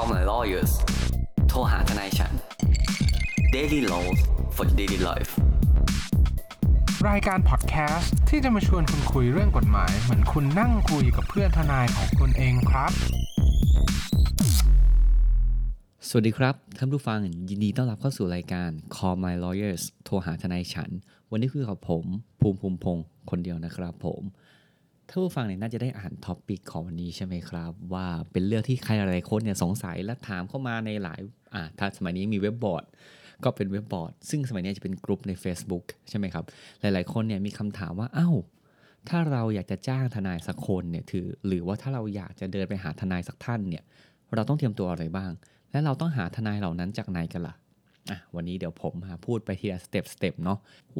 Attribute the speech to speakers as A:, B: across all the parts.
A: Call my lawyers โทรหาทนายฉัน Daily Laws for Daily Life
B: รายการพอดแคสต์ที่จะมาชวนคุณคุยเรื่องกฎหมาย เหมือนคุณนั่งคุยกับเพื่อนทนายของคุณเองครับ
C: สวัสดีครับ ท่านผู้ฟังยินดีต้อนรับเข้าสู่รายการ Call My Lawyers โทรหาทนายฉัน วันนี้คือกับผม ภูมิภูมิพงศ์คนเดียวนะครับผม ท่านผู้ฟังเนี่ยน่าจะได้อ่าน topic ของวันนี้ใช่ไหมครับ ว่าเป็นเรื่องที่ใครหลายคนเนี่ยสงสัยและถามเข้ามาในหลายอ่าถ้าสมัยนี้มี webboard ก็เป็น webboard ซึ่งสมัยนี้จะเป็นกลุ่มใน Facebook ใช่ไหมครับ หลาย ๆ คนเนี่ยมีคำถามว่าอ้าวถ้าเราอยากจะจ้างทนายสักคนเนี่ยถือ หรือว่าถ้าเราอยากจะเดินไปหาทนายสักท่านเนี่ยเราต้องเตรียมตัวอะไรบ้าง และเราต้องหาทนายเหล่านั้นจากไหนกันล่ะ อะวันนี้เดี๋ยวผมมาพูดไปทีละ step step เนาะ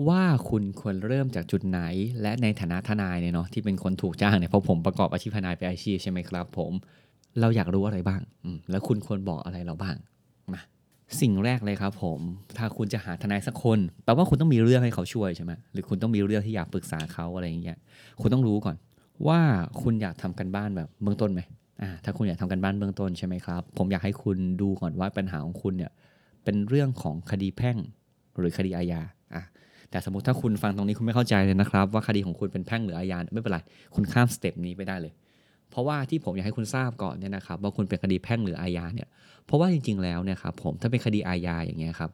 C: ว่าคุณควรเริ่มจากจุดไหน และในฐานะทนายเนี่ยเนาะที่เป็นคนถูกจ้างเนี่ยเพราะผมประกอบอาชีพทนายเป็นอาชีพใช่ไหมครับ ผม เราอยากรู้อะไรบ้างแล้วคุณควรบอกอะไรเราบ้างมาสิ่งแรกเลยครับผม ถ้าคุณจะหาทนายสักคนแปลว่าคุณต้องมีเรื่องให้เขาช่วยใช่ไหมหรือคุณต้องมีเรื่องที่อยากปรึกษาเขาอะไรอย่างเงี้ยคุณต้องรู้ก่อน ว่าคุณอยากทำกันบ้านแบบเบื้องต้นไหมอ่าถ้าคุณอยากทำกันบ้านเบื้องต้นใช่ไหมครับ ผมอยากให้คุณดูก่อนว่าปัญหาของคุณเนี่ย เป็นเรื่องของคดีแพ่งหรือคดีอาญาอะแต่สมมติถ้าคุณฟังตรงนี้คุณไม่เข้าใจเลยนะครับ ว่าคดีของคุณเป็นแพ่งหรืออาญาไม่เป็นไร คุณข้ามสเต็ปนี้ไปได้เลย เพราะว่าที่ผมอยากให้คุณทราบก่อนเนี่ยนะครับว่าคุณเป็นคดีแพ่งหรืออาญาเนี่ยเพราะว่าจริง ๆ แล้วเนี่ยครับผมถ้าเป็นคดีอาญาอย่างเงี้ยครับ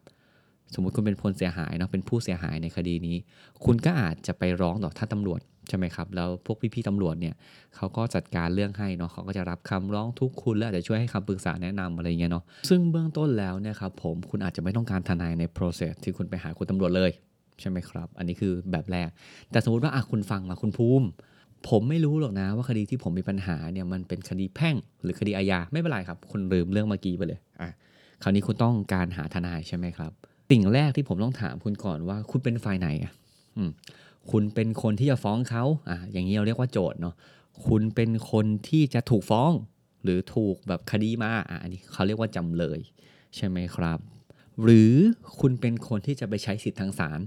C: สมมติคุณเป็นคนเสียหายเนาะเป็นผู้เสียหายในคดีนี้ คุณก็อาจจะไปร้องต่อท่านตำรวจใช่ไหมครับ แล้วพวกพี่ๆตำรวจเนี่ยเขาก็จัดการเรื่องให้เนาะเขาก็จะรับคำร้องทุกคุณและอาจจะช่วยให้คำปรึกษาแนะนำอะไรเงี้ยเนาะซึ่งเบื้องต้นแล้วเนี่ยครับผมคุณอาจจะไม่ต้องการทนายใน process ที่คุณไปหาคุณตำรวจเลยใช่ไหมครับ อันนี้คือแบบแรก แต่สมมติว่าอะคุณฟังมาคุณภูมิ ผมไม่รู้หรอกนะว่าคดีที่ผมมีปัญหาเนี่ยมันเป็นคดีแพ่ง หรือคดีอาญาไม่เป็นไรครับ คุณลืมเรื่องเมื่อกี้ไปเลยอะคราวนี้คุณต้องการหาทนายใช่ไหมครับ สิ่งแรกที่ผมต้องถามคุณก่อนว่า คุณเป็นฝ่ายไหนอะคุณเป็นคนที่จะฟ้องเขาอะอย่างนี้เราเรียกว่าโจทย์เนาะคุณเป็นคนที่จะถูกฟ้อง หรือถูกแบบคดีมาอะอันนี้เขาเรียกว่าจำเลย ใช่ไหมครับ หรือคุณเป็นคนที่จะไปใช้สิทธิ์ทางศาล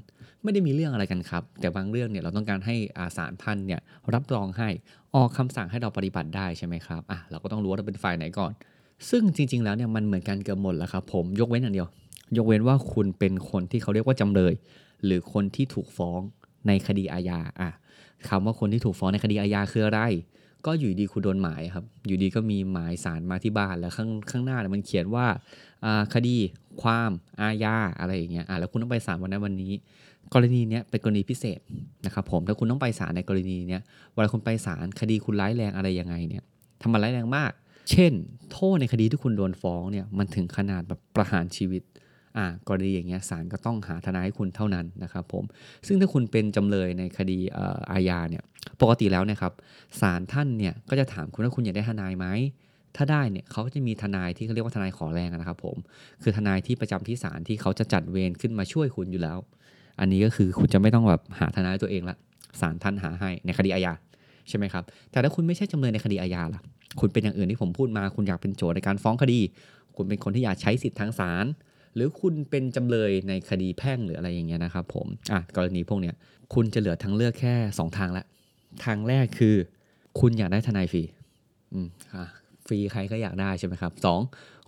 C: ไม่ได้มีเรื่องอะไรกันครับ แต่บางเรื่องเนี่ยเราต้องการให้อาศาลท่านเนี่ยรับรองให้ออกคำสั่งให้เราปฏิบัติได้ใช่ไหมครับอะเราก็ต้องรู้ว่าเราเป็นฝ่ายไหนก่อน ซึ่งจริง ๆ แล้วเนี่ยมันเหมือนกันเกือบหมดแล้วครับผมยกเว้นอย่างเดียว ยกเว้นว่าคุณเป็นคนที่เขาเรียกว่าจำเลย หรือคนที่ถูกฟ้องในคดีอาญาอะคำว่าคนที่ถูกฟ้องในคดีอาญาคืออะไร ก็อยู่ดีคุณโดนหมายครับ อยู่ดีก็มีหมายสารมาที่บ้านแล้วข้างข้างหน้าเนี่ยมันเขียนว่าคดีความอาญาอะไรอย่างเงี้ยอะแล้วคุณต้องไปศาลวันนั้นวันนี้ กรณีเนี้ยเป็นกรณีพิเศษนะครับผมถ้าคุณต้องไปศาลในกรณีเนี้ยเวลาคุณไปศาลคดีคุณร้ายแรงอะไรยังไงเนี่ยทำมันร้ายแรงมาก เช่น โทษในคดีที่คุณโดนฟ้องเนี่ยมันถึงขนาดแบบประหารชีวิต อ่ากรณีอย่างเงี้ยศาลก็ต้องหาทนายให้คุณเท่านั้นนะครับผมซึ่งถ้าคุณเป็นจำเลยในคดีออาญาเนี่ยปกติแล้วนะครับศาลท่านเนี่ยก็จะถามคุณว่าคุณอยากได้ทนายไหมถ้าได้เนี่ยเขาก็จะมีทนายที่เขาเรียกว่าทนายขอแรงนะครับผมคือทนายที่ประจำที่ศาลที่เขาจะจัดเวรขึ้นมาช่วยคุณอยู่แล้ว อันนี้ก็คือคุณจะไม่ต้องแบบหาทนายตัวเองละศาลท่านหาให้ในคดีอาญาใช่ไหมครับแต่ถ้าคุณไม่ใช่จำเลยในคดีอาญาล่ะคุณเป็นอย่างอื่นที่ผมพูดมา คุณอยากเป็นโจทย์ในการฟ้องคดี คุณเป็นคนที่อยากใช้สิทธิ์ทางศาล หรือคุณเป็นจำเลยในคดีแพ่งหรืออะไรอย่างเงี้ยนะครับผมอะกรณีพวกเนี้ยคุณจะเหลือทางเลือกแค่ 2 ทางละทางแรกคือ คุณอยากได้ทนายฟรีอืมอะฟรีใครก็อยากได้ใช่ไหมครับสอง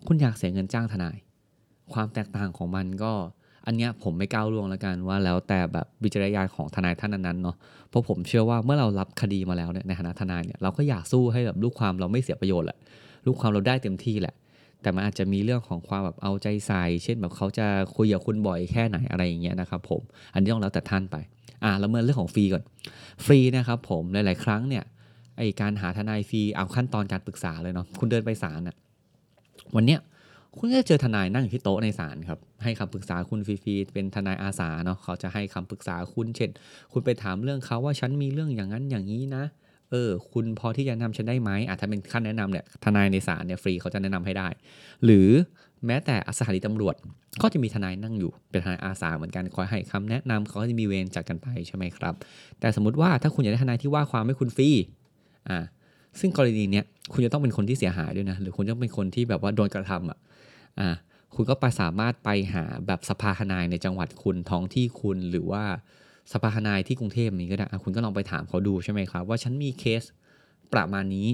C: คุณอยากเสียเงินจ้างทนาย ความแตกต่างของมันก็อันเนี้ยผมไม่ก้าวล่วงแล้วกันว่าแล้วแต่แบบวิจารณญาณของทนายท่านนั้นๆเนาะเพราะผมเชื่อว่าเมื่อเรารับคดีมาแล้วเนี่ยในฐานะทนายเนี่ยเราก็อยากสู้ให้แบบลูกความเราไม่เสียประโยชน์แหละลูกความเราได้เต็มที่แหละ แต่มันอาจจะมีเรื่องของความแบบเอาใจใส่ เช่นแบบเขาจะคุยกับคุณบ่อยแค่ไหนอะไรอย่างเงี้ยนะครับผม อันนี้ต้องแล้วแต่ท่านไป อ่าแล้วเมื่อเรื่องของฟรีก่อน ฟรีนะครับผม หลาย ๆ ครั้งเนี่ย ไอการหาทนายฟรี เอาขั้นตอนการปรึกษาเลยเนาะ คุณเดินไปศาลน่ะวันเนี้ยคุณก็จะเจอทนายนั่งอยู่ที่โต๊ะในศาลครับ ให้คำปรึกษาคุณฟรีๆเป็นทนายอาสาเนาะ เขาจะให้คำปรึกษาคุณ เช่น คุณไปถามเรื่องเขาว่าฉันมีเรื่องอย่างนั้นอย่างนี้นะ เออ คุณพอที่จะนะนำฉันได้ไหมอะถ้าเป็นขั้นแนะนำเนี่ยทนายในศาลเนี่ยฟรีเขาจะแนะนำให้ได้ หรือแม้แต่สถานีตำรวจก็จะมีทนายนั่งอยู่ เป็นทนายอาสาเหมือนกันคอยให้คำแนะนำเขาก็จะมีเวรจัดกันไปใช่ไหมครับ แต่สมมติว่าถ้าคุณอยากได้ทนายที่ว่าความให้คุณฟรีอ่าซึ่งกรณีเนี้ยคุณจะต้องเป็นคนที่เสียหายด้วยนะ หรือคุณต้องเป็นคนที่แบบว่าโดนกระทำอะอ่าคุณก็ไปสามารถไปหาแบบสภาทนายในจังหวัดคุณท้องที่คุณหรือว่า สภาทนายที่กรุงเทพนี้ก็ได้คุณก็ลองไปถามเขาดูใช่ไหมครับ ว่าฉันมีเคสประมาณนี้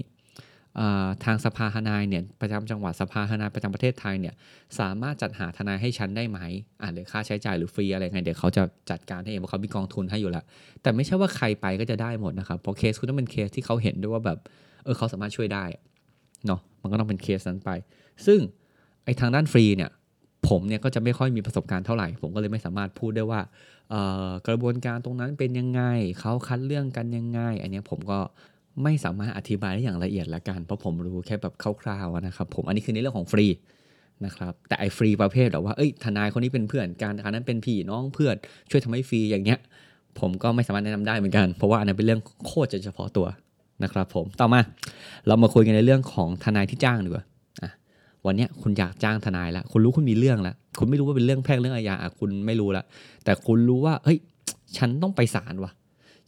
C: ทางสภาทนายเนี่ยประจำจังหวัดสภาทนายประจำประเทศไทยเนี่ยสามารถจัดหาทนายให้ฉันได้ไหมอ่าหรือค่าใช้จ่ายหรือฟรีอะไรไงเดี๋ยวเขาจะจัดการให้เองเพราะเขามีกองทุนให้อยู่แล้วแต่ไม่ใช่ว่าใครไปก็จะได้หมดนะครับเพราะเคสคุณต้องเป็นเคสที่เขาเห็นด้วยว่าแบบเออเขาสามารถช่วยได้เนาะมันก็ต้องเป็นเคสนั้นไป ซึ่งไอ้ทางด้านฟรีเนี่ย ผมเนี่ยก็จะไม่ค่อยมีประสบการณ์เท่าไหร่ ผมก็เลยไม่สามารถพูดได้ว่ากระบวนการตรงนั้นเป็นยังไงเขาคัดเรื่องกันยังไง อันนี้ผมก็ไม่สามารถอธิบายได้อย่างละเอียดละกัน เพราะผมรู้แค่แบบคร่าวๆนะครับผมอันนี้คือในเรื่องของฟรีนะครับแต่ไอ้ฟรีประเภทแบบว่าเอ้ยทนายคนนี้เป็นเพื่อนกันอันนั้นเป็นพี่น้องเพื่อนช่วยทำให้ฟรีอย่างเงี้ย ผมก็ไม่สามารถแนะนำได้เหมือนกัน เพราะว่าอันนั้นเป็นเรื่องโคตรจะเฉพาะตัวนะครับผมต่อมาเรามาคุยกันในเรื่องของทนายที่จ้างดีกว่า วันนี้คุณอยากจ้างทนายแล้วคุณรู้คุณมีเรื่องแล้วคุณไม่รู้ว่าเป็นเรื่องแพ่งเรื่องอาญาคุณไม่รู้แล้วแต่คุณรู้ว่าเฮ้ยฉันต้องไปศาลว่ะ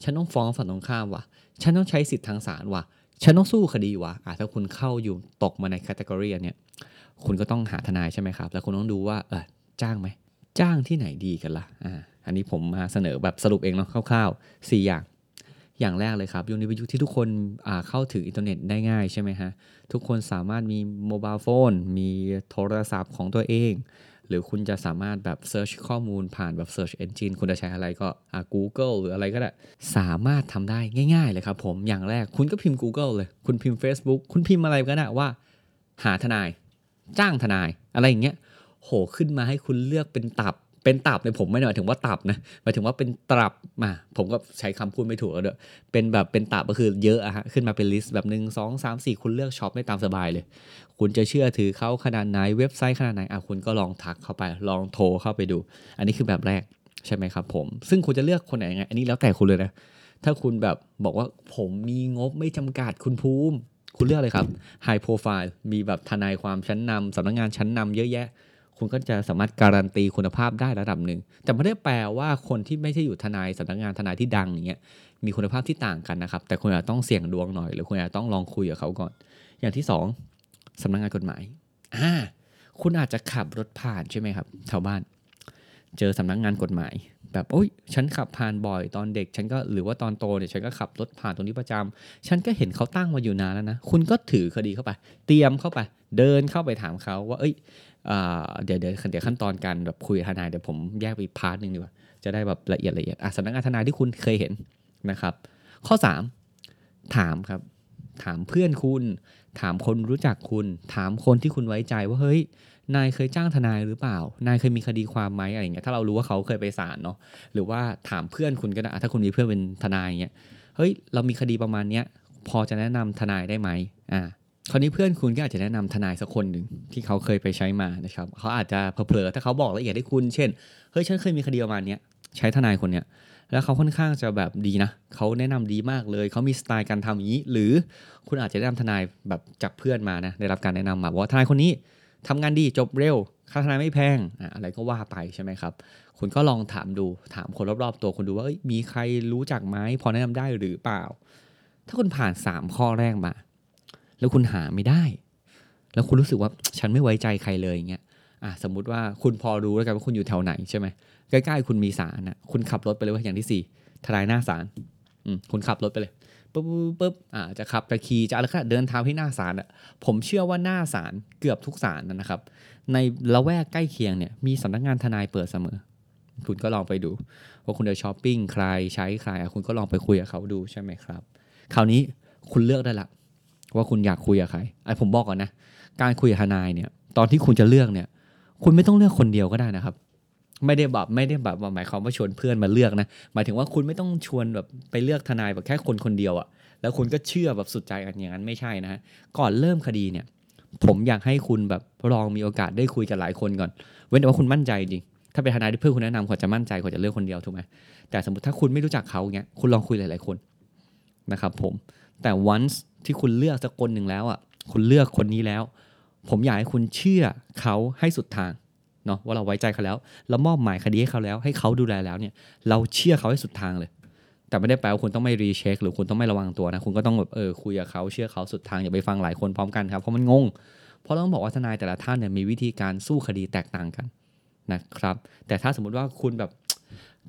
C: ฉันต้องฟ้องฝั่งตรงข้ามว่ะ ฉันต้องใช้สิทธิ์ทางศาลว่ะ ฉันต้องสู้คดีว่ะอะถ้าคุณเข้าอยู่ตกมาใน category เนี่ยคุณก็ต้องหาทนายใช่ไหมครับ แล้วคุณต้องดูว่าเออจ้างไหมจ้างที่ไหนดีกันล่ะอ่าอันนี้ผมมาเสนอแบบสรุปเองเนาะคร่าวๆ4อย่าง อย่างแรกเลยครับยุคนี้เป็นยุคที่ทุกคนเข้าถึงอินเทอร์เน็ตได้ง่ายใช่ไหมฮะ ทุกคนสามารถมี mobile phone มีโทรศัพท์ของตัวเอง หรือคุณจะสามารถแบบ search ข้อมูลผ่านแบบ Search Engine คุณจะใช้อะไรก็อา Google หรืออะไรก็ได้ สามารถทำได้ง่าย ๆ เลยครับผม อย่างแรกคุณก็พิมพ์ Google เลย คุณพิมพ์ Facebook คุณพิมพ์อะไรก็ได้ว่า หาทนาย จ้างทนาย อะไรอย่างเงี้ย โหขึ้นมาให้คุณเลือกเป็นตับ เป็นตับเนี่ยผมไม่หมายถึงว่าตับนะหมายถึงว่าเป็นตับมาผมก็ใช้คำพูดไม่ถูกแล้วเด้อเป็นแบบเป็นตับก็คือเยอะอะฮะขึ้นมาเป็น list แบบหนึ่งสองสามสี่คุณเลือก shop ได้ตามสบายเลย คุณจะเชื่อถือเขาขนาดไหนเว็บไซต์ขนาดไหนอะคุณก็ลองทักเข้าไป ลองโทรเข้าไปดู อันนี้คือแบบแรกใช่ไหมครับผม ซึ่งคุณจะเลือกคนไหนไง อันนี้แล้วแต่คุณเลยนะ ถ้าคุณแบบบอกว่าผมมีงบไม่จำกัดคุณภูมิ คุณเลือกเลยครับ High Profile มีแบบทนายความชั้นนำสำนักงงานชั้นนำเยอะแยะ คุณก็จะสามารถการันตีคุณภาพได้ระดับหนึ่ง แต่ไม่ได้แปลว่าคนที่ไม่ใช่อยู่ทนายสำนักงานทนายที่ดังอย่างเงี้ยมีคุณภาพที่ต่างกันนะครับ แต่คุณอาจต้องเสี่ยงดวงหน่อย หรือคุณอาจต้องลองคุยกับเขาก่อน อย่างที่ 2สำนักงานกฎหมายอ่าคุณอาจจะขับรถผ่านใช่ไหมครับแถวบ้าน เจอสำนักงานกฎหมาย แบบโอ้ยฉันขับผ่านบ่อยตอนเด็ก ฉันก็หรือว่าตอนโตเนี่ยฉันก็ขับรถผ่านตรงนี้ประจำฉันก็เห็นเขาตั้งมาอยู่นานแล้วนะคุณก็ถือคดีเข้าไป เตรียมเข้าไป เดินเข้าไปถามเขาว่า เอ้ย เดี๋ยวเดี๋ยวเดี๋ยวขั้นตอนการแบบคุยทนายเดี๋ยวผมแยกไปพาร์ทหนึ่งดีกว่า จะได้แบบละเอียดละเอียดอะสำนักงานทนายที่คุณเคยเห็นนะครับ ข้อ 3 ถามครับ ถามเพื่อนคุณ ถามคนรู้จักคุณ ถามคนที่คุณไว้ใจว่าเฮ้ยนายเคยจ้างทนายหรือเปล่า นายเคยมีคดีความไหมอะไรเงี้ย ถ้าเรารู้ว่าเขาเคยไปศาลเนาะ หรือว่าถามเพื่อนคุณก็ได้ ถ้าคุณมีเพื่อนเป็นทนายเงี้ย เฮ้ย เรามีคดีประมาณเนี้ย พอจะแนะนำทนายได้ไหมอ่า คราวนี้เพื่อนคุณก็อาจจะแนะนำทนายสักคนหนึ่งที่เขาเคยไปใช้มานะครับเขาอาจจะเผลอถ้าเขาบอกละเอียดให้คุณ เช่นเฮ้ยฉันเคยมีคดีประมาณนี้ใช้ทนายคนเนี้ยแล้วเขาค่อนข้างจะแบบดีนะเขาแนะนำดีมากเลยเขามีสไตล์การทำอย่างนี้ หรือคุณอาจจะได้นำทนายแบบจากเพื่อนมานะได้รับการแนะนำมาว่าทนายคนนี้ทำงานดีจบเร็ว ค่าทนายไม่แพงอะไรก็ว่าไปใช่ไหมครับ คุณก็ลองถามดูถามคนรอบๆ ตัวคุณดูว่ามีใครรู้จักไหมพอแนะนำได้หรือเปล่า ถ้าคุณผ่าน 3 ข้อแรกมา แล้วคุณหาไม่ได้ แล้วคุณรู้สึกว่าฉันไม่ไว้ใจใครเลยอย่างเงี้ยอะสมมุติว่าคุณพอรู้แล้วกันว่าคุณอยู่แถวไหนใช่ไหมใกล้ๆคุณมีศาลนะคุณขับรถไปเลยว่าอย่างที่สี่ทลายหน้าศาลอืมคุณขับรถไปเลยปุ๊บปุ๊บอ่าจะขับจะขี่จะอะไรก็เดินทางที่หน้าศาลอะผมเชื่อว่าหน้าศาลเกือบทุกศาลนะครับ ในละแวกใกล้เคียงเนี่ยมีสำนักงานทนายเปิดเสมอ คุณก็ลองไปดู ว่าคุณจะช้อปปิ้งใครใช้ใครคุณก็ลองไปคุยกับเขาดูใช่ไหมครับ คราวนี้คุณเลือกได้ละ ว่าคุณอยากคุยกับใครไอ้ผมบอกก่อนนะ การคุยกับทนายเนี่ย ตอนที่คุณจะเลือกเนี่ย คุณไม่ต้องเลือกคนเดียวก็ได้นะครับ ไม่ได้แบบไม่ได้แบบหมายความว่าชวนเพื่อนมาเลือกนะหมายถึงว่าคุณไม่ต้องชวนแบบไปเลือกทนายแบบแค่คนคนเดียวอะแล้วคุณก็เชื่อแบบสุดใจกันอย่างนั้นไม่ใช่นะฮะก่อนเริ่มคดีเนี่ย ผมอยากให้คุณแบบลองมีโอกาสได้คุยกับหลายคนก่อน เว้นแต่ว่าคุณมั่นใจจริงถ้าเป็นทนายที่เพื่อนคุณแนะนำคุณจะมั่นใจคุณจะเลือกคนเดียวถูกไหมแต่สมมติถ้าคุณไม่รู้จักเขาเงี้ยคุณลองคุยหลาย ๆคนนะครับผมแต่ once ที่คุณเลือกสักคนหนึ่งแล้วอะคุณเลือกคนนี้แล้ว ผมอยากให้คุณเชื่อเขาให้สุดทางเนาะว่าเราไว้ใจเขาแล้วเรามอบหมายคดีให้เขาแล้ว ให้เขาดูแลแล้วเนี่ย เราเชื่อเขาให้สุดทางเลย แต่ไม่ได้แปลว่าคุณต้องไม่รีเช็ค หรือคุณต้องไม่ระวังตัวนะคุณก็ต้องแบบเออคุยกับเขาเชื่อเขาสุดทางอย่าไปฟังหลายคนพร้อมกันครับเพราะมันงง เพราะต้องบอกว่าทนายแต่ละท่านเนี่ยมีวิธีการสู้คดีแตกต่างกันนะครับ แต่ถ้าสมมุติว่าคุณแบบ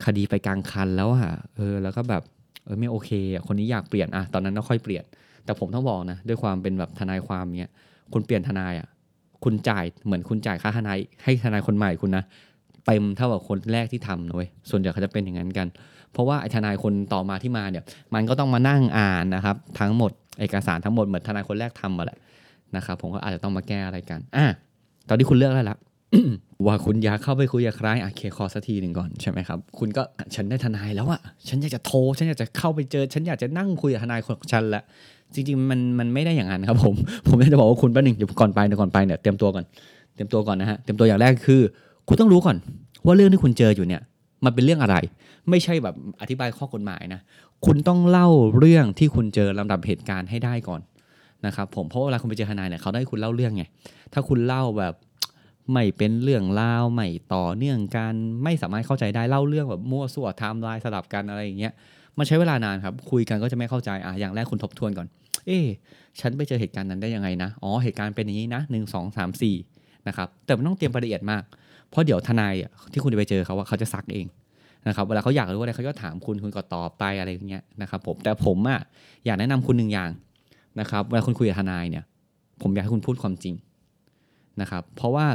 C: คดีไปกลางคันแล้วอะเออแล้วก็แบบเออไม่โอเคอะคนนี้อยากเปลี่ยนอะตอนนั้นก็ค่อยเปลี่ยน แต่ผมต้องบอกนะด้วยความเป็นแบบทนายความเนี้ยคุณเปลี่ยนทนายอะคุณจ่ายเหมือนคุณจ่ายค่าทนายให้ทนายคนใหม่คุณนะเต็มเท่ากับคนแรกที่ทำนะเว้ยส่วนใหญ่เขาจะเป็นอย่างนั้นกัน เพราะว่าไอ้ทนายคนต่อมาที่มาเนี่ย มันก็ต้องมานั่งอ่านนะครับ ทั้งหมดเอกสารทั้งหมดเหมือนทนายคนแรกทำมาแหละนะครับผมก็อาจจะต้องมาแก้อะไรกันอะตอนที่คุณเลือกได้ละว่าคุณอยากเข้าไปคุยกับใครอะเคคอสักทีหนึ่งก่อนใช่ไหมครับ คุณก็ฉันได้ทนายแล้วอะฉันอยากจะโทร ฉันอยากจะเข้าไปเจอ ฉันอยากจะนั่งคุยกับทนายของฉันละ จริงๆมันมันไม่ได้อย่างนั้นครับผม ผมอยากจะบอกว่าคุณแป๊บนึงเดี๋ยวก่อนไปเดี๋ยวก่อนไปเนี่ยเตรียมตัวก่อนเตรียมตัวก่อนนะฮะเตรียมตัวอย่างแรกคือ คุณต้องรู้ก่อน ว่าเรื่องที่คุณเจออยู่เนี่ย มันเป็นเรื่องอะไร ไม่ใช่แบบอธิบายข้อกฎหมายนะคุณต้องเล่าเรื่องที่คุณเจอลำดับเหตุการณ์ให้ได้ก่อนนะครับผมเพราะเวลาคุณไปเจอทนายเนี่ยเขาได้คุณเล่าเรื่องไงถ้าคุณเล่าแบบไม่เป็นเรื่องราวไม่ต่อเนื่องกันไม่สามารถเข้าใจได้เล่าเรื่องแบบมั่วสั่วไทม์ไลน์สลับกันอะไรอย่างเงี้ย มันใช้เวลานานครับ คุยกันก็จะไม่เข้าใจอะอย่างแรกคุณทบทวนก่อน เอ๊ฉันไปเจอเหตุการณ์นั้นได้ยังไงนะ อ๋อ เหตุการณ์เป็นอย่างนี้นะหนึ่งสองสามสี่นะครับ แต่มันต้องเตรียมรายละเอียดมาก เพราะเดี๋ยวทนายที่คุณจะไปเจอเขาว่าเขาจะซักเองนะครับ เวลาเขาอยากรู้อะไรเขาก็ถามคุณ คุณก็ตอบไปอะไรอย่างเงี้ยนะครับผม แต่ผมอะอยากแนะนำคุณหนึ่งอย่างนะครับ เวลาคุณคุยกับทนายเนี่ย ผมอยากให้คุณพูดความจริงนะครับ เพราะว่า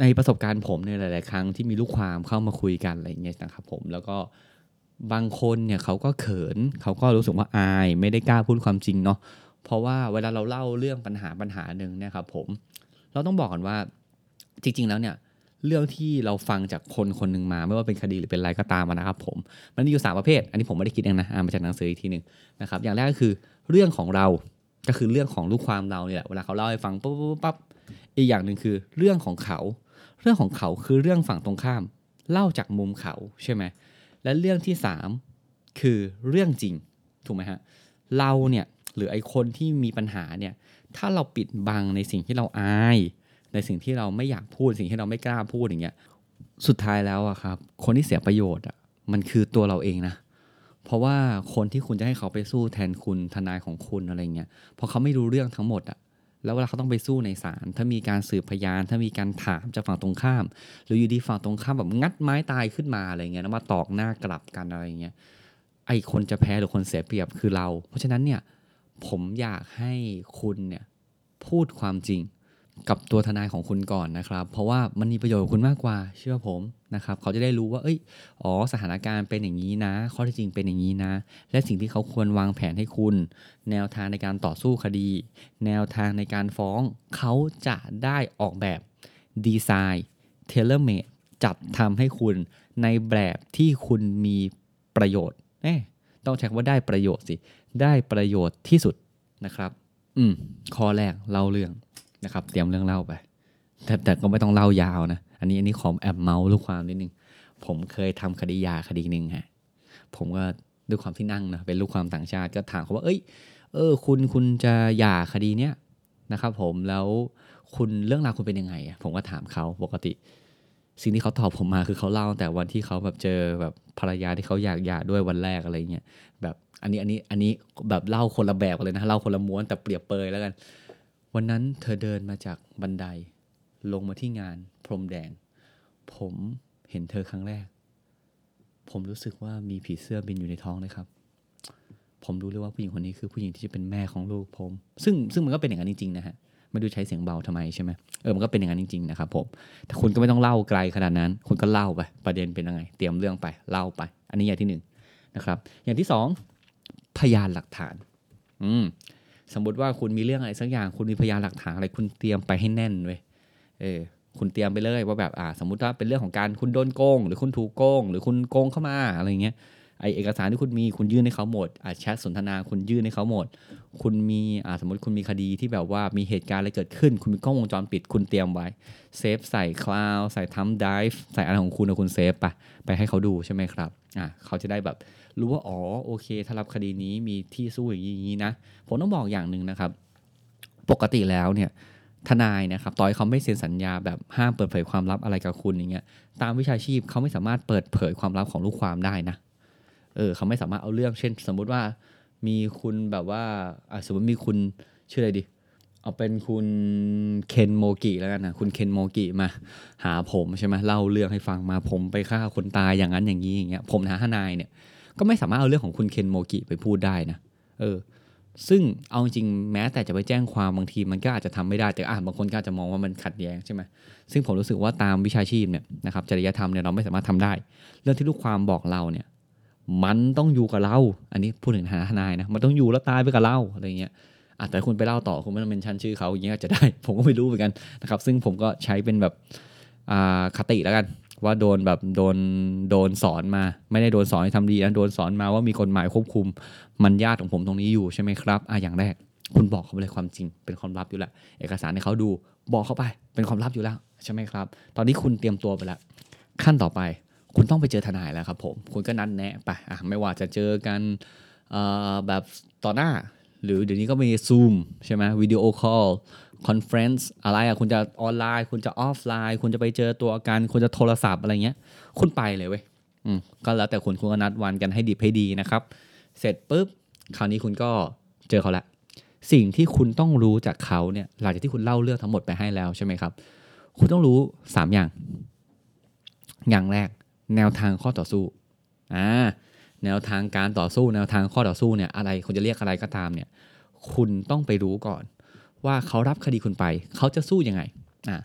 C: ในประสบการณ์ผมในหลาย ๆ ครั้งที่มีลูกความเข้ามาคุยกันอะไรเงี้ยนะครับผม แล้วก็ บางคนเนี่ยเขาก็เขิน เขาก็รู้สึกว่าอายไม่ได้กล้าพูดความจริงเนาะเพราะว่าเวลาเราเล่าเรื่องปัญหาปัญหาหนึ่งเนี่ยครับผมเราต้องบอกก่อนว่าจริง ๆ แล้วเนี่ยเรื่องที่เราฟังจากคนคนหนึ่งมา ไม่ว่าเป็นคดีหรือเป็นอะไรก็ตามนะครับผมมันมีอยู่สามประเภท อันนี้ผมไม่ได้คิดเองนะอ่านมาจากหนังสืออีกทีหนึ่งนะครับอย่างแรกก็คือเรื่องของเราก็คือเรื่องของลูกความเราเนี่ยเวลาเขาเล่าให้ฟังปุ๊บปุ๊บปั๊บอีกอย่างหนึ่งคือเรื่องของเขา เรื่องของเขาคือเรื่องฝั่งตรงข้าม เล่าจากมุมเขาใช่ไหม และเรื่องที่สามคือเรื่องจริงถูกไหมฮะเราเนี่ยหรือไอคนที่มีปัญหาเนี่ยถ้าเราปิดบังในสิ่งที่เราอาย ในสิ่งที่เราไม่อยากพูดสิ่งที่เราไม่กล้าพูดอย่างเงี้ยสุดท้ายแล้วอะครับ คนที่เสียประโยชน์อะมันคือตัวเราเองนะเพราะว่าคนที่คุณจะให้เขาไปสู้แทนคุณทนายของคุณอะไรเงี้ยพราะเขาไม่รู้เรื่องทั้งหมดอะ แล้วเวลาเขาต้องไปสู้ในศาลถ้ามีการสืบพยาน ถ้ามีการถามจากฝั่งตรงข้าม หรืออยู่ดีฝั่งตรงข้ามแบบงัดไม้ตายขึ้นมาอะไรเงี้ยแล้วมาตอกหน้ากลับกันอะไรเงี้ยไอคนจะแพ้หรือคนเสียเปรียบคือเรา เพราะฉะนั้นเนี่ยผมอยากให้คุณเนี่ยพูดความจริง กับตัวทนายของคุณก่อนนะครับ เพราะว่ามันมีประโยชน์กับคุณมากกว่าเชื่อผมนะครับ เขาจะได้รู้ว่า เอ้ย อ๋อ สถานการณ์เป็นอย่างนี้นะ ข้อเท็จจริงเป็นอย่างนี้นะ และสิ่งที่เขาควรวางแผนให้คุณ แนวทางในการต่อสู้คดี แนวทางในการฟ้อง เขาจะได้ออกแบบ design tailor-made จัดทำให้คุณในแบบที่คุณมีประโยชน์เอ๊ต้องใช้คำว่าได้ประโยชน์สิ ได้ประโยชน์ที่สุดนะครับ อืม ข้อแรกเล่าเรื่อง นะครับ เตรียมเรื่องเล่าไป แต่แต่ก็ไม่ต้องเล่ายาวนะ อันนี้อันนี้ขอแอบเมาส์ลูกความนิดนึง ผมเคยทำคดียาคดีหนึ่งฮะ ผมก็ด้วยความที่นั่งนะเป็นลูกความต่างชาติก็ถามเขาว่า เอ้ย เออ คุณคุณจะหย่าคดีเนี้ยนะครับ ผมแล้วคุณเรื่องราวคุณเป็นยังไงอะผมก็ถามเขาปกติ สิ่งที่เขาตอบผมมาคือเขาเล่าแต่วันที่เขาแบบเจอแบบภรรยาที่เขาอยากหย่าด้วยวันแรกอะไรเงี้ยแบบอันนี้อันนี้อันนี้แบบเล่าคนละแบบเลยนะเล่าคนละม้วนแต่เปรียบเปรยแล้วกัน วันนั้นเธอเดินมาจากบันได ลงมาที่งาน พรมแดง ผมเห็นเธอครั้งแรก ผมรู้สึกว่ามีผีเสื้อบินอยู่ในท้องเลยครับ ผมรู้เลยว่าผู้หญิงคนนี้คือผู้หญิงที่จะเป็นแม่ของลูกผม ซึ่งซึ่งมันก็เป็นอย่างนั้นจริงๆนะฮะไม่ดูใช้เสียงเบาทำไมใช่ไหมเออมันก็เป็นอย่างนั้นจริงๆนะครับผมแต่คุณก็ไม่ต้องเล่าไกลขนาดนั้น คุณก็เล่าไปประเด็นเป็นยังไง เตรียมเรื่องไปเล่าไป อันนี้อย่างที่หนึ่งนะครับ อย่างที่สองพยานหลักฐาน อืม สมมติว่าคุณมีเรื่องอะไรสักอย่างคุณมีพยานหลักฐานอะไรคุณเตรียมไปให้แน่นเว้ยเออคุณเตรียมไปเลยว่าแบบอ่าสมมติว่าเป็นเรื่องของการคุณโดนโกง หรือคุณถูกโกง หรือคุณโกงเข้ามาอะไรเงี้ย ไอเอกสารที่คุณมีคุณยื่นให้เขาหมดอ่าแชทสนทนาคุณยื่นให้เขาหมด คุณมีอ่าสมมติคุณมีคดีที่แบบว่ามีเหตุการณ์อะไรเกิดขึ้น คุณมีกล้องวงจรปิดคุณเตรียมไว้เซฟใส่คลาวใส่ทัมไดฟ์ใส่อะไรของคุณแล้วคุณเซฟไปไปให้เขาดูใช่ไหมครับอ่าเขาจะได้แบบรู้ว่าอ๋อโอเคถ้ารับคดีนี้มีที่สู้อย่างนี้นี้นะผมต้องบอกอย่างหนึ่งนะครับ ปกติแล้วเนี่ยทนายนะครับต่อให้เขาไม่เซ็นสัญญาแบบห้ามเปิดเผยความลับอะไรกับคุณอย่างเงี้ยตามวิชาชีพเขาไม่สามารถเปิดเผยความลับของลูกความได้นะ เออเขาไม่สามารถเอาเรื่อง เช่น สมมุติว่ามีคุณแบบว่าอะสมมติมีคุณชื่ออะไรดี เอาเป็นคุณเคนโมกิแล้วกันนะคุณเคนโมกิมา หาผมใช่ไหมเล่าเรื่องให้ฟังมาผมไปฆ่าคนตายอย่างนั้นอย่างนี้อย่างเงี้ยผมนะทนายเนี่ยก็ไม่สามารถเอาเรื่องของคุณเคนโมกิไปพูดได้นะเออซึ่งเอาจริงแม้แต่จะไปแจ้งความบางทีมันก็อาจจะทำไม่ได้แต่อ่าบางคนก็อาจจะมองว่ามันขัดแย้งใช่ไหมซึ่งผมรู้สึกว่าตามวิชาชีพเนี่ยนะครับจริยธรรมเนี่ยเราไม่สามารถทำได้ เรื่องที่ลูกความบอกเราเนี่ย มันต้องอยู่กับเรา อันนี้พูดถึงฐานะทนายนะ มันต้องอยู่แล้วตายไปกับเราอะไรเงี้ยอาจจะแต่คุณไปเล่าต่อคุณไม่ต้องเป็นชั้นชื่อเขาอย่างเงี้ยจะได้ ผมก็ไม่รู้เหมือนกันนะครับ ซึ่งผมก็ใช้เป็นแบบอาคติแล้วกัน ว่าโดนแบบโดนโดนสอนมา ไม่ได้โดนสอนให้ทำดีนะโดนสอนมาว่ามีกฎหมายควบคุม มันญาติของผมตรงนี้อยู่ใช่ไหมครับอะอย่างแรก คุณบอกเขาไปเลยความจริง เป็นความลับอยู่แล้วเอกสารให้เขาดูบอกเขาไปเป็นความลับอยู่แล้วใช่ไหมครับ ตอนนี้คุณเตรียมตัวไปแล้วขั้นต่อไป คุณต้องไปเจอทนายแล้วครับผมคุณก็นัดแนะไปอะไม่ว่าจะเจอกันแบบต่อหน้า หรือเดี๋ยวนี้ก็มี Zoom ใช่ไหม video call conference อะไรอะคุณจะออนไลน์ คุณจะออฟไลน์ คุณจะไปเจอตัวกัน คุณจะโทรศัพท์อะไรเงี้ย คุณไปเลยเว้ยอืมก็แล้วแต่คุณคุณก็นัดวันกันให้ดีให้ดีนะครับ เสร็จปุ๊บ คราวนี้คุณก็เจอเขาละ สิ่งที่คุณต้องรู้จากเขาเนี่ย หลังจากที่คุณเล่าเรื่องทั้งหมดไปให้แล้วใช่ไหมครับ คุณต้องรู้ 3 อย่าง อย่างแรก แนวทางข้อต่อสู้อ่าแนวทางการต่อสู้ แนวทางข้อต่อสู้เนี่ยอะไรคุณจะเรียกอะไรก็ตามเนี่ยคุณต้องไปรู้ก่อน ว่าเขารับคดีคุณไป เขาจะสู้ยังไงอ่า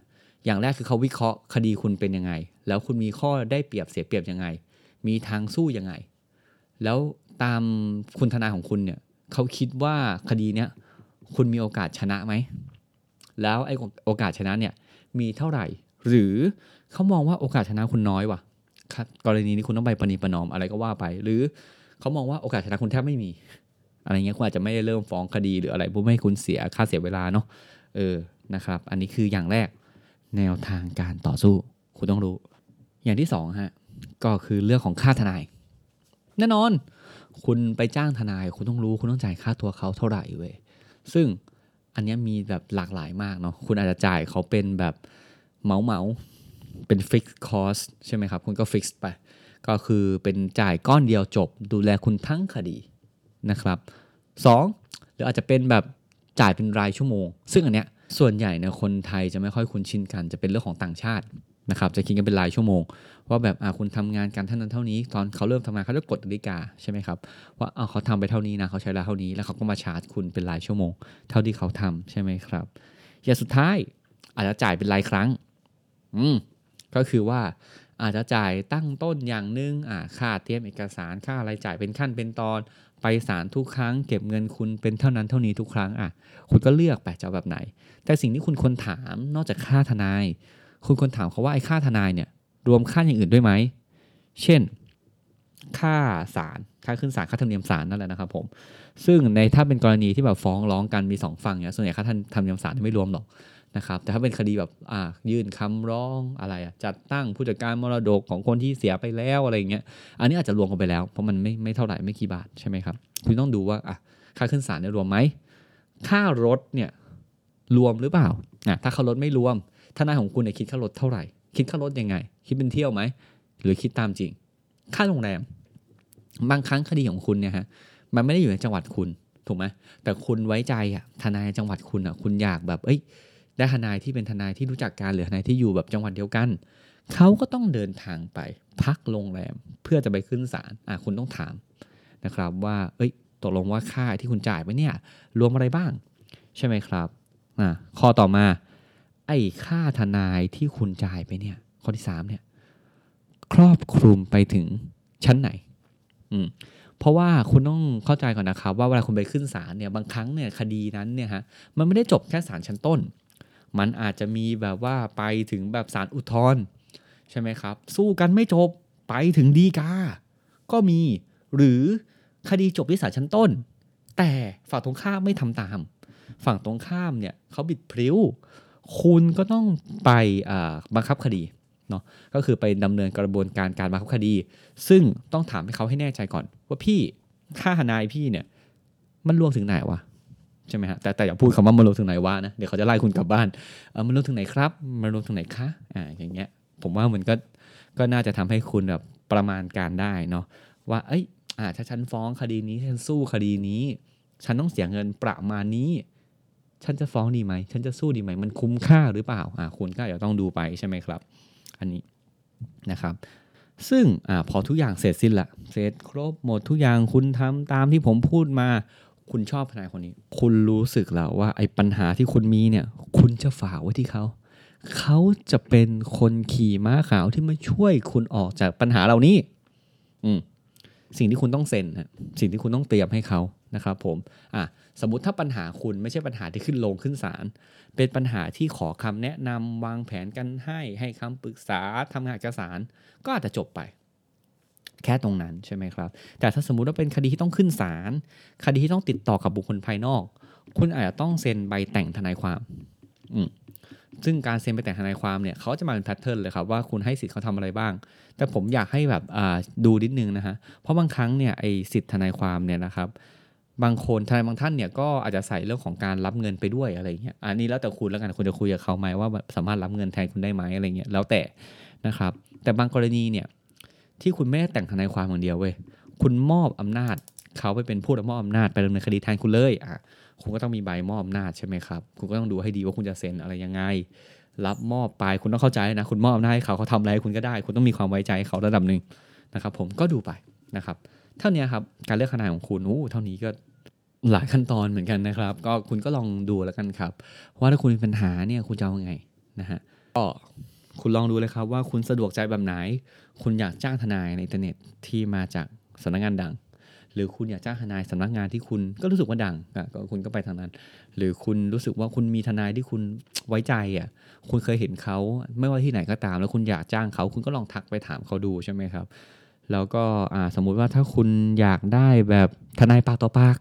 C: อย่างแรกคือเขาวิเคราะห์คดีคุณเป็นยังไง แล้วคุณมีข้อได้เปรียบเสียเปรียบยังไง มีทางสู้ยังไง แล้วตามคุณทนายของคุณเนี่ยเขาคิดว่าคดีเนี้ยคุณมีโอกาสชนะไหม แล้วไอ้โอกาสชนะเนี่ยมีเท่าไหร่ หรือเขามองว่าโอกาสชนะคุณน้อยว่ะ กรณีนี้คุณต้องไปประนีประนอมอะไรก็ว่าไป หรือเขามองว่าโอกาสชนะคุณแทบไม่มี อะไรเงี้ยคุณอาจจะไม่ได้เริ่มฟ้องคดีหรืออะไรเพื่อไม่ให้คุณเสียค่าเสียเวลาเนาะเออนะครับ อันนี้คืออย่างแรกแนวทางการต่อสู้ คุณต้องรู้ อย่างที่สองฮะก็คือเรื่องของค่าทนาย แน่นอน คุณไปจ้างทนาย คุณต้องรู้คุณต้องจ่ายค่าตัวเขาเท่าไหร่เว้ยซึ่งอันนี้มีแบบหลากหลายมากเนาะคุณอาจจะจ่ายเขาเป็นแบบเหมาเหมา เป็น fix cost ใช่ไหมครับ คุณก็ fix ไป ก็คือเป็นจ่ายก้อนเดียวจบ ดูแลคุณทั้งคดีนะครับสองหรืออาจจะเป็นแบบจ่ายเป็นรายชั่วโมง ซึ่งอันเนี้ยส่วนใหญ่เนี่ยคนไทยจะไม่ค่อยคุ้นชินกัน จะเป็นเรื่องของต่างชาตินะครับ จะคิดกันเป็นรายชั่วโมง ว่าแบบอ่าคุณทำงานกันเท่านั้นเท่านี้ ตอนเขาเริ่มทำงานเขาจะกดนาฬิกาใช่ไหมครับ ว่าเอาเขาทำไปเท่านี้นะเขาใช้เวลาเท่านี้ แล้วเขาก็มาชาร์จคุณเป็นรายชั่วโมง เท่าที่เขาทำใช่ไหมครับ อย่างสุดท้ายอาจจะจ่ายเป็นรายครั้ง อืม ก็คือว่าอาจจะจ่ายตั้งต้นอย่างหนึงอ่าค่าเตรียมเอกสารค่าอะไรจ่ายเป็นขั้นเป็นตอน ไปศาลทุกครั้ง เก็บเงินคุณเป็นเท่านั้นเท่านี้ทุกครั้งอะคุณก็เลือกไปจะแบบไหน แต่สิ่งที่คุณควรถามนอกจากค่าทนาย คุณควรถามเขาว่าไอ้ค่าทนายเนี่ยรวมค่าอย่างอื่นด้วยไหม เช่น ค่าศาลค่าขึ้นศาลค่าธรรมเนียมศาลนั่นแหละนะครับผม ซึ่งในถ้าเป็นกรณีที่แบบฟ้องร้องกันมีสองฝั่งเนี่ยส่วนใหญ่ค่าธรรมเนียมศาลไม่รวมหรอก นะครับแต่ถ้าเป็นคดีแบบอ่ายื่นคำร้องอะไรอะจัดตั้งผู้จัดการมรดกของคนที่เสียไปแล้วอะไรอย่างเงี้ยอันนี้อาจจะรวมกันไปแล้ว เพราะมันไม่ไม่เท่าไหร่ไม่กี่บาทใช่ไหมครับคุณต้องดูว่าอะค่าขึ้นศาลเนี่ยรวมไหมค่ารถเนี่ยรวมหรือเปล่าอะถ้าค่ารถไม่รวมทนายของคุณเนี่ยคิดค่ารถเท่าไหร่ คิดค่ารถยังไง คิดเป็นเที่ยวไหมหรือคิดตามจริง ค่าโรงแรม บางครั้งคดีของคุณเนี่ยฮะมันไม่ได้อยู่ในจังหวัดคุณถูกไหมแต่คุณไว้ใจอะทนายจังหวัดคุณอะคุณอยากแบบเอ้ย ได้ทนายที่เป็นทนายที่รู้จักการหรือทนายที่อยู่แบบจังหวัดเดียวกัน เขาก็ต้องเดินทางไปพักโรงแรมเพื่อจะไปขึ้นศาลอะคุณต้องถามนะครับว่า เอ้ย ตกลงว่าค่าที่คุณจ่ายไปเนี่ย รวมอะไรบ้าง ใช่ไหมครับอะข้อต่อมา ไอ้ค่าทนายที่คุณจ่ายไปเนี่ย ข้อที่สามเนี่ย ครอบคลุมไปถึงชั้นไหน อืมเพราะว่าคุณต้องเข้าใจก่อนนะครับ ว่าเวลาคุณไปขึ้นศาลเนี่ย บางครั้งเนี่ยคดีนั้นเนี่ยฮะ มันไม่ได้จบแค่ศาลชั้นต้น มันอาจจะมีแบบว่าไปถึงแบบศาลอุทธรณ์ใช่ไหมครับ สู้กันไม่จบไปถึงดีกา ก็มีหรือคดีจบที่ศาลชั้นต้น แต่ฝั่งตรงข้ามไม่ทำตาม ฝั่งตรงข้ามเนี่ยเขาบิดพริ้ว คุณก็ต้องไปบังคับคดีเนาะก็คือไปดำเนินกระบวนการการบังคับคดี ซึ่งต้องถามให้เขาให้แน่ใจก่อน ว่าพี่ค่าทนายพี่เนี่ยมันรวมถึงไหนวะ ใช่ไหมฮะแต่แต่อย่าพูดคำว่ามันรวมถึงไหนวะนะเดี๋ยวเขาจะไล่คุณกลับบ้านเออมันรวมถึงไหนครับ มันรวมถึงไหนคะอ่าอย่างเงี้ย ผมว่ามันก็ก็น่าจะทำให้คุณแบบประมาณการได้เนาะว่าเอ้ยอ่าถ้าฉันฟ้องคดีนี้ฉันสู้คดีนี้ ฉันต้องเสียเงินประมาณนี้ ฉันจะฟ้องดีไหมฉันจะสู้ดีไหมมันคุ้มค่าหรือเปล่าอ่าคุณก็อาจจะต้องดูไปใช่ไหมครับ อันนี้นะครับซึ่งอ่าพอทุกอย่างเสร็จสิ้นละเสร็จครบหมดทุกอย่างคุณทำตามที่ผมพูดมา คุณชอบทนายคนนี้ คุณรู้สึกแล้วว่าไอ้ปัญหาที่คุณมีเนี่ย คุณจะฝากไว้ที่เขา เขาจะเป็นคนขี่ม้าขาวที่มาช่วยคุณออกจากปัญหาเหล่านี้ อืมสิ่งที่คุณต้องเซ็นนะสิ่งที่คุณต้องเตรียมให้เขานะครับผมอะสมมติถ้าปัญหาคุณไม่ใช่ปัญหาที่ขึ้นลงขึ้นศาลเป็นปัญหาที่ขอคำแนะนำวางแผนกันให้ให้คำปรึกษาทำงานเอกสารก็อาจจะจบไป แค่ตรงนั้นใช่ไหมครับ แต่ถ้าสมมุติว่าเป็นคดีที่ต้องขึ้นศาลคดีที่ต้องติดต่อกับบุคคลภายนอก คุณอาจจะต้องเซ็นใบแต่งทนายความอืซึ่งการเซ็นใบแต่งทนายความเนี่ยเขาจะมาเป็นแพทเทิร์นเลยครับว่าคุณให้สิทธิ์เขาทำอะไรบ้าง แต่ผมอยากให้แบบดูนิดนึงนะฮะเพราะบางครั้งเนี่ยไอสิทธิ์ทนายความเนี่ยนะครับบางคนทนายบางท่านเนี่ยก็อาจจะใส่เรื่องของการรับเงินไปด้วยอะไรเงี้ยอันนี้แล้วแต่คุณแล้วกันคุณจะคุยกับเขาไหมว่าแบบสามารถรับเงินแทนคุณได้ไหมอะไรเงี้ยแล้วแต่นะครับ แต่บางกรณีเนี่ย ที่คุณไม่ได้แต่งทนายความอย่างเดียวเว้ยคุณมอบอำนาจเขาไปเป็นผู้รับมอบอำนาจไปดำเนินคดีแทนคุณเลยอะคุณก็ต้องมีใบมอบอำนาจใช่ไหมครับ คุณก็ต้องดูให้ดีว่าคุณจะเซ็นอะไรยังไง รับมอบไปคุณต้องเข้าใจนะคุณมอบอำนาจให้เขาเขาทำอะไรคุณก็ได้ คุณต้องมีความไว้ใจใเขาระดับหนึ่งนะครับ ผมก็ดูไปนะครับ เท่านี้ครับการเลือกทนายของคุณโอ้เท่านี้ก็หลายขั้นตอนเหมือนกันนะครับ ก็คุณก็ลองดูแล้วกันครับ ว่าถ้าคุณมีปัญหาเนี่ยคุณจะเอาไงนะฮะก็ คุณลองดูเลยครับว่าคุณสะดวกใจแบบไหน คุณอยากจ้างทนายในอินเทอร์เน็ตที่มาจากสำนักงานดัง หรือคุณอยากจ้างทนายสำนักงานที่คุณก็รู้สึกว่าดังอะก็คุณก็ไปทางนั้น หรือคุณรู้สึกว่าคุณมีทนายที่คุณไว้ใจอะคุณเคยเห็นเขาไม่ว่าที่ไหนก็ตาม แล้วคุณอยากจ้างเขา คุณก็ลองทักไปถามเขาดูใช่ไหมครับ แล้วก็อ่าสมมุติว่าถ้าคุณอยากได้แบบทนายปากต่อปาก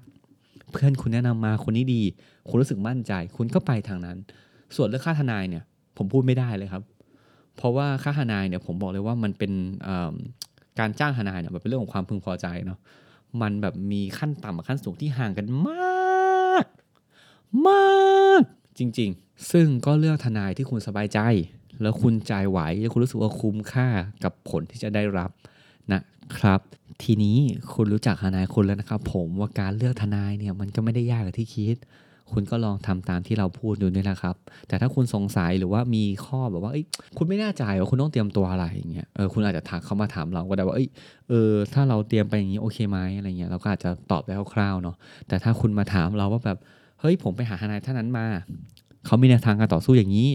C: เพื่อนคุณแนะนำมาคนนี้ดี คุณรู้สึกมั่นใจ คุณก็ไปทางนั้น ส่วนเรื่องค่าทนายเนี่ย ผมพูดไม่ได้เลยครับ เพราะว่าค่าทนายเนี่ยผมบอกเลยว่ามันเป็นการจ้างทนายเนี่ยมันเป็นเรื่องของความพึงพอใจเนาะมันแบบมีขั้นต่ำกับขั้นสูงที่ห่างกันมาก มากจริง ๆ ซึ่งก็เลือกทนายที่คุณสบายใจ แล้วคุณจ่ายไหวแล้วคุณรู้สึกว่าคุ้มค่ากับผลที่จะได้รับนะครับ ทีนี้คุณรู้จักทนายคุณแล้วนะครับ ผมว่าการเลือกทนายเนี่ยมันก็ไม่ได้ยากอย่างที่คิด คุณก็ลองทำตามที่เราพูดดูนี่แหละครับ แต่ถ้าคุณสงสัยหรือว่ามีข้อแบบว่าคุณไม่แน่ใจว่าคุณต้องเตรียมตัวอะไรอย่างเงี้ยเออคุณอาจจะทักเข้ามาถามเราก็ได้ว่าเอ้ยเออถ้าเราเตรียมไปอย่างนี้โอเคไหมอะไรเงี้ยเราก็อาจจะตอบได้คร่าวๆเนาะแต่ถ้าคุณมาถามเราว่าแบบเฮ้ยผมไปหาทนายท่านนั้นมาเขามีแนวทางการต่อสู้อย่างนี้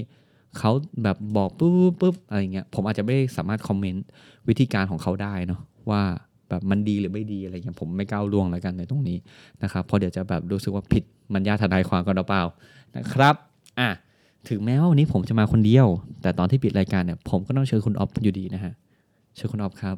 C: เขาแบบบอกปุ๊บปุ๊บปุ๊บอะไรเงี้ยผมอาจจะไม่สามารถ comment วิธีการของเขาได้เนาะว่า แบบมันดีหรือไม่ดีอะไรเงี้ยผมไม่ก้าวล่วงแล้วกันในตรงนี้นะครับเพราะเดี๋ยวจะแบบรู้สึกว่าผิดมรรยาททนายความกันหรือเปล่านะครับอะถึงแม้ว่าวันนี้ผมจะมาคนเดียว แต่ตอนที่ปิดรายการเนี่ยผมก็ต้องเชิญคุณออฟอยู่ดีนะฮะเชิญคุณออฟครับ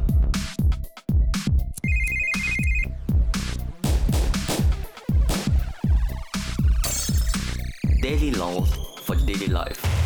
A: Daily laws for daily life.